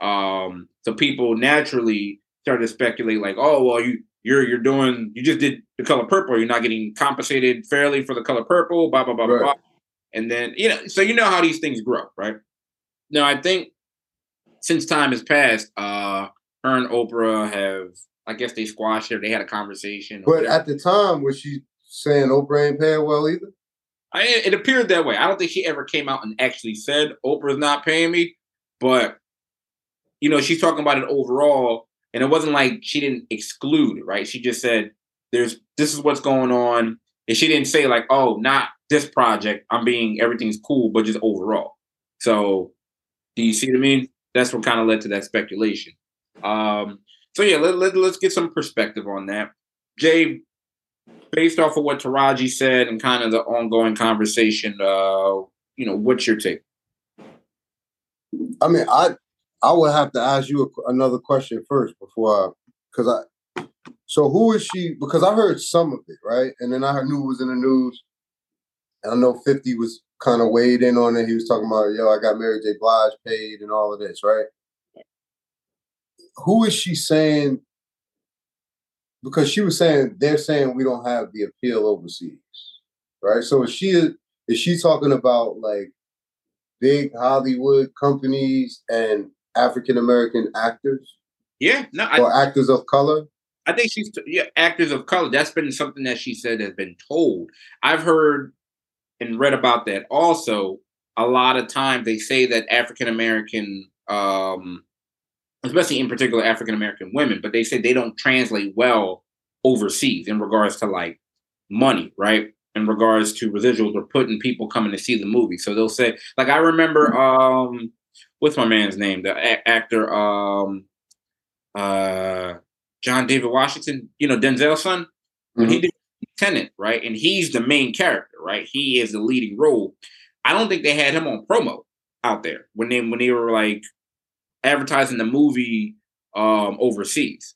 um, so people naturally started to speculate like, oh, well, you you're you're doing you just did the color purple, you're not getting compensated fairly for the color purple, blah blah blah right. blah. And then you know, so you know how these things grow, right? Now I think since time has passed, uh her and Oprah have I guess they squashed it. They had a conversation. But at the time, was she saying Oprah ain't paying well either? I, it appeared that way. I don't think she ever came out and actually said Oprah's not paying me, but you know, she's talking about it overall, and it wasn't like she didn't exclude, right? She just said, "There's this is what's going on," and she didn't say like, "Oh, not this project. I'm being everything's cool, but just overall." So, do you see what I mean? That's what kind of led to that speculation. Um, so yeah, let, let, let's get some perspective on that. Jay, based off of what Taraji said and kind of the ongoing conversation, uh, you know, what's your take? I mean, I I would have to ask you a, another question first before I, because I. So who is she? Because I heard some of it, right, and then I knew it was in the news. And I know Fifty was kind of weighed in on it. He was talking about, yo, I got Mary J. Blige paid and all of this, right? Who is she saying because she was saying they're saying we don't have the appeal overseas, right? So is she is she talking about like big Hollywood companies and African American actors? Yeah, no, or I, actors of color. I think she's yeah, actors of color. That's been something that she said has been told. I've heard and read about that also. A lot of times they say that African American um, especially in particular African American women, but they say they don't translate well overseas in regards to like money, right? In regards to residuals or putting people coming to see the movie. So they'll say, like I remember um what's my man's name? The a- actor um uh John David Washington, you know, Denzel's son, when mm-hmm. he did Tenet, right? And he's the main character, right? He is the leading role. I don't think they had him on promo out there when they when they were like advertising the movie um overseas,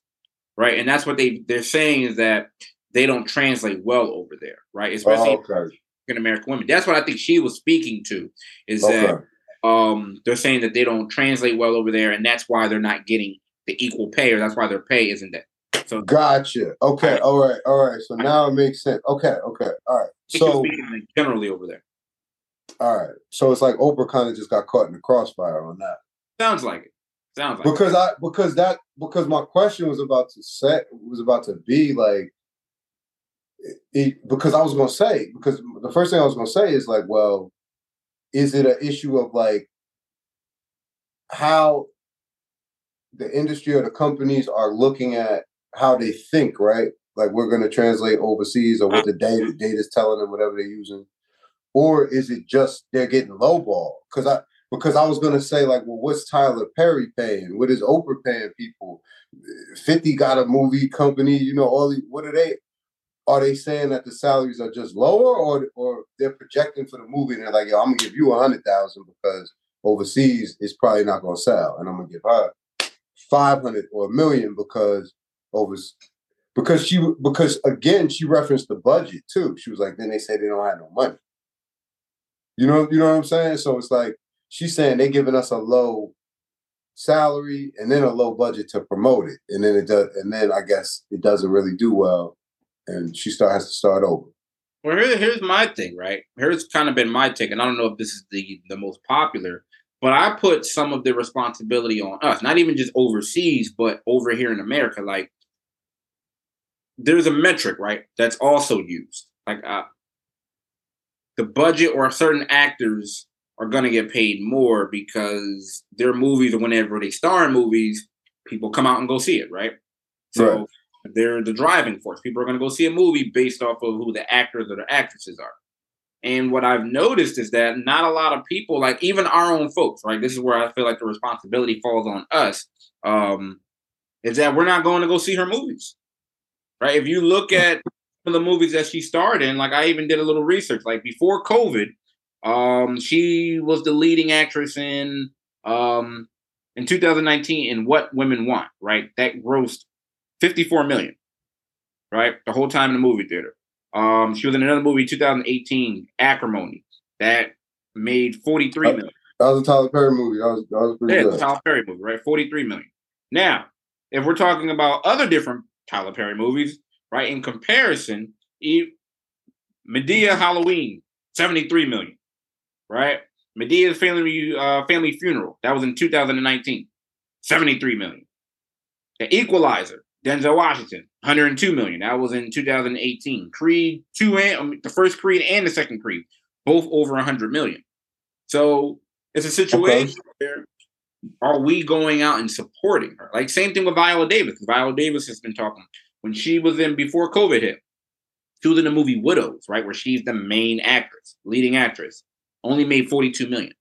right? And that's what they they're saying is that they don't translate well over there, right? Especially oh, okay. American women. That's what I think she was speaking to is okay. that um they're saying that they don't translate well over there, and that's why they're not getting the equal pay, or that's why their pay isn't that. So gotcha. Okay. All right. All right. So now it makes sense. Okay. Okay. All right. So generally over there. All right. So it's like Oprah kind of just got caught in the crossfire on that. Sounds like it. Sounds like because it. I because that because my question was about to set was about to be like it, because I was gonna say because the first thing I was gonna say is like, well, is it an issue of like how the industry or the companies are looking at how they think, right? Like we're gonna translate overseas or what the data data is telling them, whatever they're using, or is it just they're getting lowball? Because I because I was gonna say like, well, what's Tyler Perry paying? What is Oprah paying people? Fifty got a movie company, you know, all the what are they? are they saying that the salaries are just lower or or they're projecting for the movie and they're like, yo, I'm gonna give you a hundred thousand because overseas it's probably not gonna sell. And I'm gonna give her five hundred or a million because over because she because again she referenced the budget too. She was like, then they say they don't have no money. You know, you know what I'm saying? So it's like she's saying they're giving us a low salary and then a low budget to promote it. And then it does and then I guess it doesn't really do well and she start has to start over. Well, here, here's my thing, right? Here's kind of been my take, and I don't know if this is the the most popular, but I put some of the responsibility on us, not even just overseas, but over here in America. Like, there's a metric, right? That's also used. Like, uh, the budget or certain actors are going to get paid more because their movies whenever they star in movies, people come out and go see it, right? So. Right they're the driving force. People are going to go see a movie based off of who the actors or the actresses are. And what I've noticed is that not a lot of people, like even our own folks, right? This is where I feel like the responsibility falls on us. Um, is that we're not going to go see her movies, right? If you look at some of the movies that she starred in, like I even did a little research, like before COVID, um, she was the leading actress in um in 2019 in What Women Want, right? That grossed 54 million, right? The whole time in the movie theater. Um, she was in another movie, 2018, Acrimony, that made 43 million. That was a Tyler Perry movie. That was, that was pretty yeah, good. Tyler Perry movie, right? 43 million. Now, if we're talking about other different Tyler Perry movies, right? In comparison, Madea Halloween, 73 million, right? Madea's family uh, family funeral, that was in 2019, 73 million. The Equalizer, Denzel Washington, 102 million. That was in 2018. Creed 2 and um, the first Creed and the second Creed, both over 100 million. So it's a situation okay. where are we going out and supporting her? Like same thing with Viola Davis. Viola Davis has been talking when she was in before COVID hit. She was in the movie Widows, right, where she's the main actress, leading actress. Only made 42 million,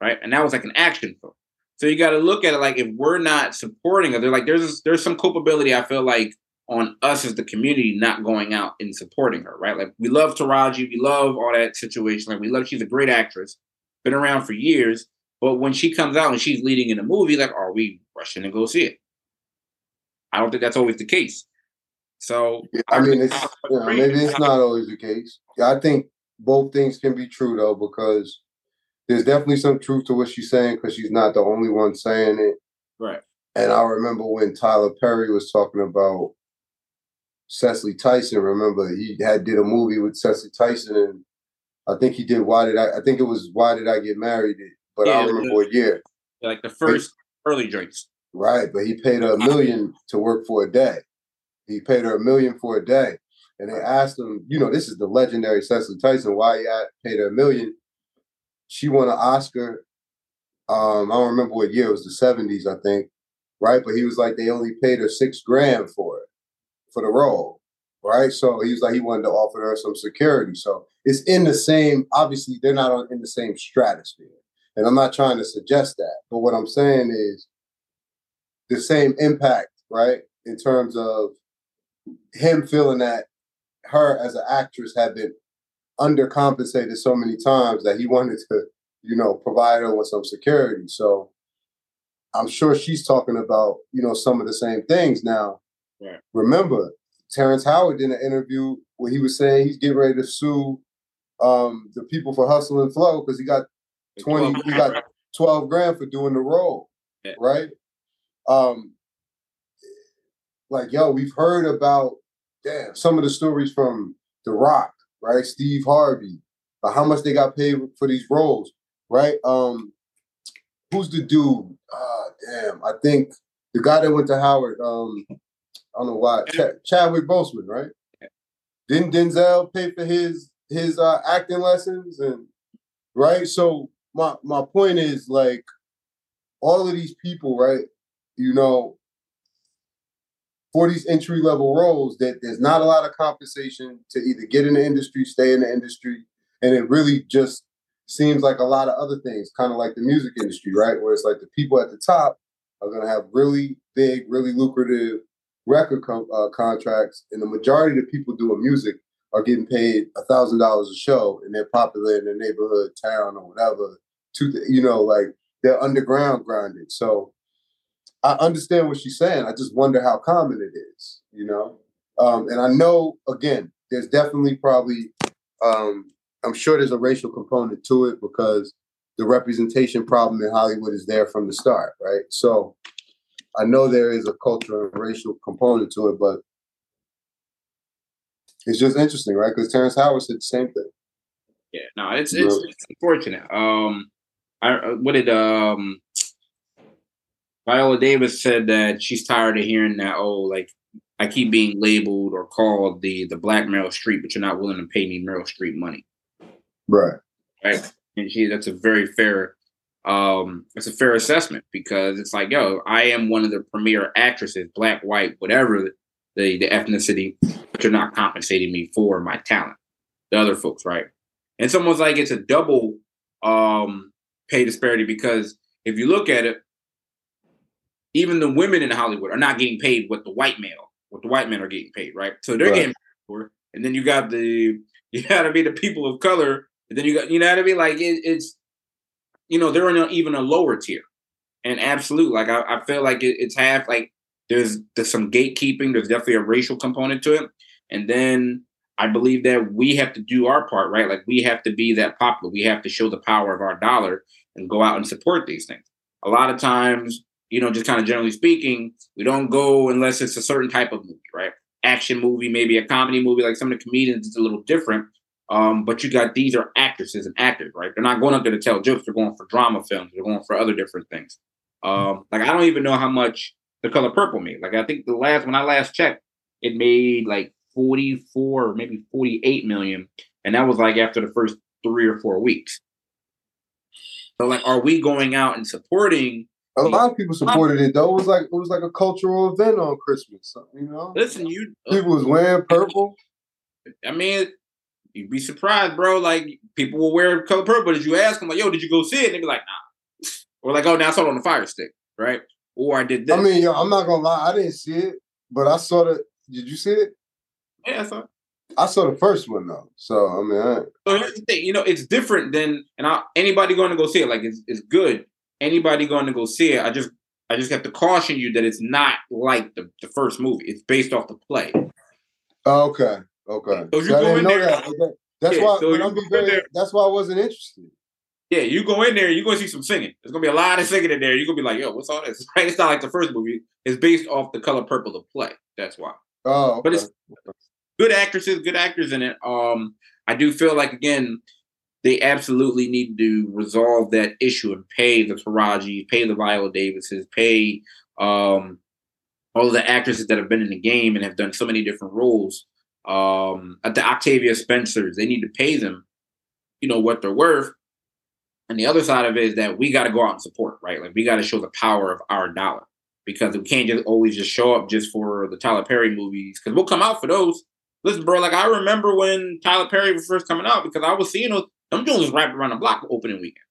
right? And that was like an action film. So you got to look at it like if we're not supporting her, they're like there's there's some culpability I feel like on us as the community not going out and supporting her, right? Like we love Taraji, we love all that situation. Like we love she's a great actress, been around for years. But when she comes out and she's leading in a movie, like are we rushing to go see it? I don't think that's always the case. So I mean, it's know, maybe it's not always the case. I think both things can be true though, because there's definitely some truth to what she's saying because she's not the only one saying it. Right. And I remember when Tyler Perry was talking about Cicely Tyson. Remember, he had did a movie with Cicely Tyson, and I think he did. Why did I? I think it was Why Did I Get Married? But yeah, I remember what year. Like the first but, early drinks. Right, but he paid her a million to work for a day. He paid her a million for a day, and they asked him, you know, this is the legendary Cicely Tyson. Why he paid her a million? she won an Oscar. Um, I don't remember what year it was, the 70s, I think, right? But he was like, they only paid her six grand for it, for the role, right? So he was like, he wanted to offer her some security. So it's in the same, obviously, they're not in the same stratosphere. And I'm not trying to suggest that. But what I'm saying is the same impact, right? In terms of him feeling that her as an actress had been undercompensated so many times that he wanted to you know, provide her with some security. So I'm sure she's talking about, you know, some of the same things. Now, right. remember, Terrence Howard did an interview where he was saying he's getting ready to sue um, the people for hustle and flow because he got 20, he got 12 grand for doing the role. Yeah. Right? Um, like, yo, we've heard about damn some of the stories from The Rock, right? Steve Harvey, about how much they got paid for these roles, right? Um, who's the dude? Ah, damn, I think the guy that went to Howard. Um, I don't know why. Ch- Chadwick Boseman, right? Didn't Denzel pay for his his uh, acting lessons and right? So my my point is like all of these people, right? You know, for these entry level roles, that there's not a lot of compensation to either get in the industry, stay in the industry, and it really just seems like a lot of other things, kind of like the music industry, right? Where it's like the people at the top are going to have really big, really lucrative record co- uh, contracts, and the majority of the people doing music are getting paid a thousand dollars a show, and they're popular in their neighborhood, town, or whatever. To the, you know, like they're underground grinded. So I understand what she's saying. I just wonder how common it is. You know, um, and I know again, there's definitely probably um, I'm sure there's a racial component to it because the representation problem in Hollywood is there from the start, right? So I know there is a cultural and racial component to it, but it's just interesting, right? Because Terrence Howard said the same thing. Yeah, no, it's it's, it's unfortunate. Um, I uh, what did um Viola Davis said that she's tired of hearing that. Oh, like I keep being labeled or called the the black Meryl Streep, but you're not willing to pay me Meryl Streep money. Right. Right. And she that's a very fair um it's a fair assessment because it's like, yo, I am one of the premier actresses, black, white, whatever the the ethnicity, but you're not compensating me for my talent. The other folks, right? And someone's like it's a double um pay disparity because if you look at it, even the women in Hollywood are not getting paid what the white male, what the white men are getting paid, right? So they're right. getting for, and then you got the [LAUGHS] you gotta be the people of color and then you got, you know what I mean? Like it, it's, you know, they're in a, even a lower tier. And absolute, like I, I feel like it, it's half like there's there's some gatekeeping. There's definitely a racial component to it. And then I believe that we have to do our part, right? Like we have to be that popular. We have to show the power of our dollar and go out and support these things. A lot of times, you know, just kind of generally speaking, we don't go unless it's a certain type of movie, right? Action movie, maybe a comedy movie, like some of the comedians, it's a little different. Um, but you got these are actresses and actors, right? They're not going up there to tell jokes. They're going for drama films. They're going for other different things. Um, like I don't even know how much the color purple made. Like I think the last when I last checked, it made like 44 or maybe 48 million. And that was like after the first three or four weeks. So like are we going out and supporting a lot of people supported it though. It was like it was like a cultural event on Christmas. Uh, you know, listen, you uh, people was wearing purple. I mean, you'd be surprised, bro. Like people will wear color purple, but if you ask them, like, "Yo, did you go see it?" And they be like, "Nah," or like, "Oh, now I saw it on the Fire Stick," right? Or I did this. I mean, yo, I'm not gonna lie, I didn't see it, but I saw the. Did you see it? Yeah, I saw it. I saw the first one though, so I mean, I... so here's the thing. You know, it's different than, and I, anybody going to go see it, like, it's, it's good. Anybody going to go see it, I just, I just have to caution you that it's not like the, the first movie. It's based off the play. Okay. Okay. So you so go in there. That. That's yeah, why. So very, that's why I wasn't interested. Yeah, you go in there, you're gonna see some singing. There's gonna be a lot of singing in there. You're gonna be like, "Yo, what's all this?" [LAUGHS] Right? It's not like the first movie. It's based off the color purple of play. That's why. Oh, okay. but it's good actresses, good actors in it. Um, I do feel like again, they absolutely need to resolve that issue and pay the Taraji, pay the Viola Davises, pay um all the actresses that have been in the game and have done so many different roles um, at the Octavia Spencers. They need to pay them, you know, what they're worth. And the other side of it is that we got to go out and support, right? Like we got to show the power of our dollar because we can't just always just show up just for the Tyler Perry movies because we'll come out for those. Listen, bro, like I remember when Tyler Perry was first coming out because I was seeing those. Them Jones was wrapped around the block opening weekend,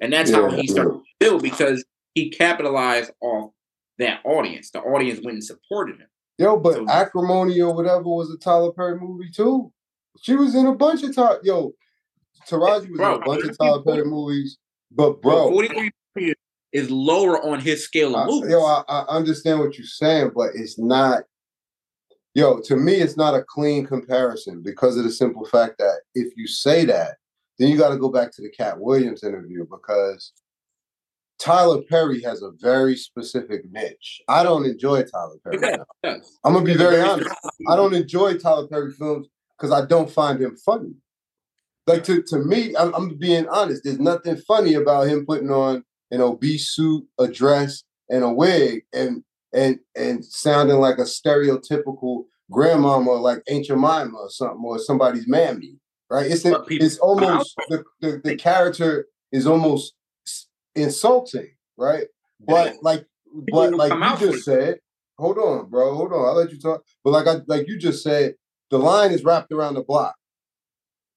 and that's yeah, how he started yeah. to build because he capitalized off that audience. The audience went and supported him. Yo, but so, Acrimony or whatever was a Tyler Perry movie too. She was in a bunch of Tyler. Yo, Taraji was bro, in a bunch of Tyler Perry movies, but bro, forty three is lower on his scale of movies. yo, I, I understand what you're saying, but it's not. Yo, to me, it's not a clean comparison because of the simple fact that if you say that, then you got to go back to the Katt Williams interview because Tyler Perry has a very specific niche. I don't enjoy Tyler Perry. Yes. I'm gonna be very honest. I don't enjoy Tyler Perry films because I don't find him funny. Like to, to me, I'm, I'm being honest. There's nothing funny about him putting on an obese suit, a dress, and a wig, and and and sounding like a stereotypical grandmama, or like Aunt Jemima or something, or somebody's mammy. Right? It's it's almost the, the, the character is almost insulting, right? But like, but like you just said, hold on, bro, hold on. I'll let you talk. But like I like you just said, the line is wrapped around the block.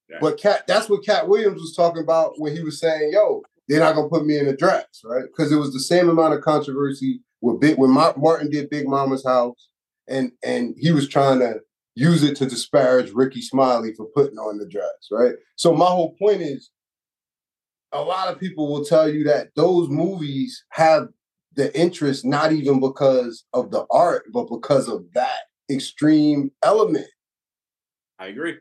Yeah. But Katt, that's what Katt Williams was talking about when he was saying, "Yo, they're not gonna put me in a dress, right?" Because it was the same amount of controversy with Big when Martin did Big Mama's House, and and he was trying to use it to disparage Rickey Smiley for putting on the dress, right? So my whole point is a lot of people will tell you that those movies have the interest not even because of the art, but because of that extreme element. I agree.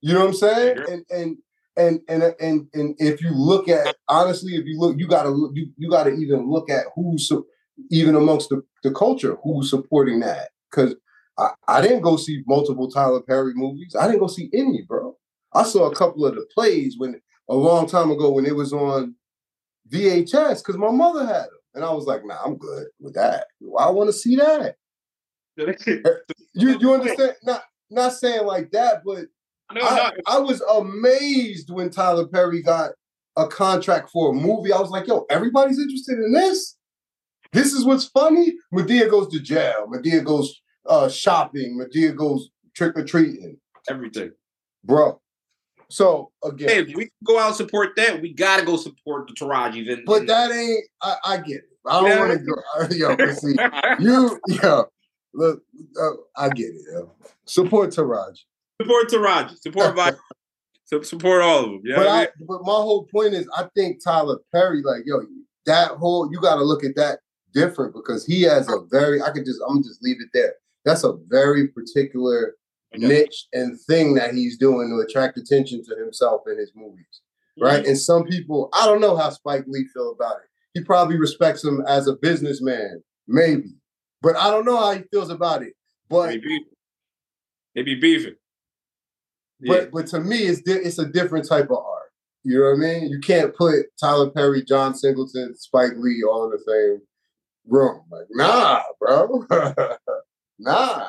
You know what I'm saying? And and and and and and if you look at honestly, if you look, you gotta look, you, you gotta even look at who's even amongst the, the culture who's supporting that. Cause I, I didn't go see multiple Tyler Perry movies. I didn't go see any, bro. I saw a couple of the plays when a long time ago when it was on VHS because my mother had them. And I was like, nah, I'm good with that. I want to see that. [LAUGHS] Er, you you understand? Not not saying like that, but no, I, no. I was amazed when Tyler Perry got a contract for a movie. I was like, yo, everybody's interested in this. This is what's funny. Madea goes to jail. Madea goes uh, shopping. Madea goes trick or treating. Everything, bro. So again, hey, if we go out and support that, we gotta go support the Tarajis. And, but that ain't. I, I get it. I don't want to go. [LAUGHS] Yo, see, you, yo, look, uh, I get it. Yo. Support Taraji. Support Taraji. Support by. [LAUGHS] support all of them. Yeah, but, I, but my whole point is, I think Tyler Perry, like, yo, that whole you got to look at that different because he has a very. I could just. I'm just leave it there. That's a very particular niche and thing that he's doing to attract attention to himself in his movies. Right. Mm-hmm. And some people, I don't know how Spike Lee feel about it. He probably respects him as a businessman, maybe. But I don't know how he feels about it. But maybe, maybe beefing. Yeah. But but to me, it's di- it's a different type of art. You know what I mean? You can't put Tyler Perry, John Singleton, Spike Lee all in the same room. Like, nah, bro. [LAUGHS] nah.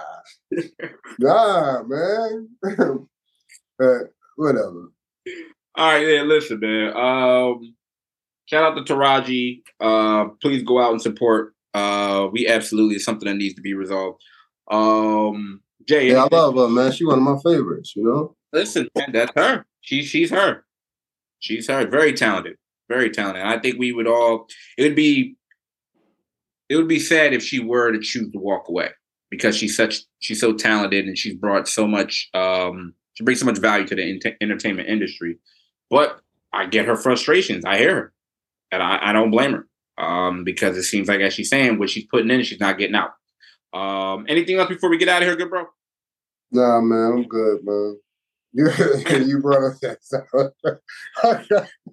nah, man. [LAUGHS] uh, whatever. All right, yeah, listen, man. Um, shout out to Taraji. Uh, please go out and support. Uh, we absolutely something that needs to be resolved. Um, Jay, yeah, I love her, man. She one of my favorites. You know. Listen, man, that's her. She, she's her. She's her. Very talented. Very talented. I think we would all. It would be. It would be sad if she were to choose to walk away because she's such she's so talented and she's brought so much um she brings so much value to the entertainment industry. But i get her frustrations. I hear her. And i, I don't blame her um because it seems like as she's saying what she's putting in she's not getting out. Um anything else before we get out of here good bro? Nah man i'm good man. [LAUGHS] You, you brought [LAUGHS] up that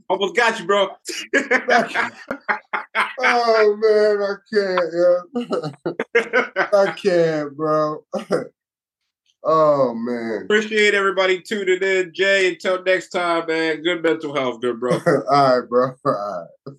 Almost got you, bro. [LAUGHS] oh man, I can't, yeah. I can't, bro. [LAUGHS] oh man. Appreciate everybody tuning in, Jay. Until next time, man. Good mental health, good bro. [LAUGHS] All right, bro. All right.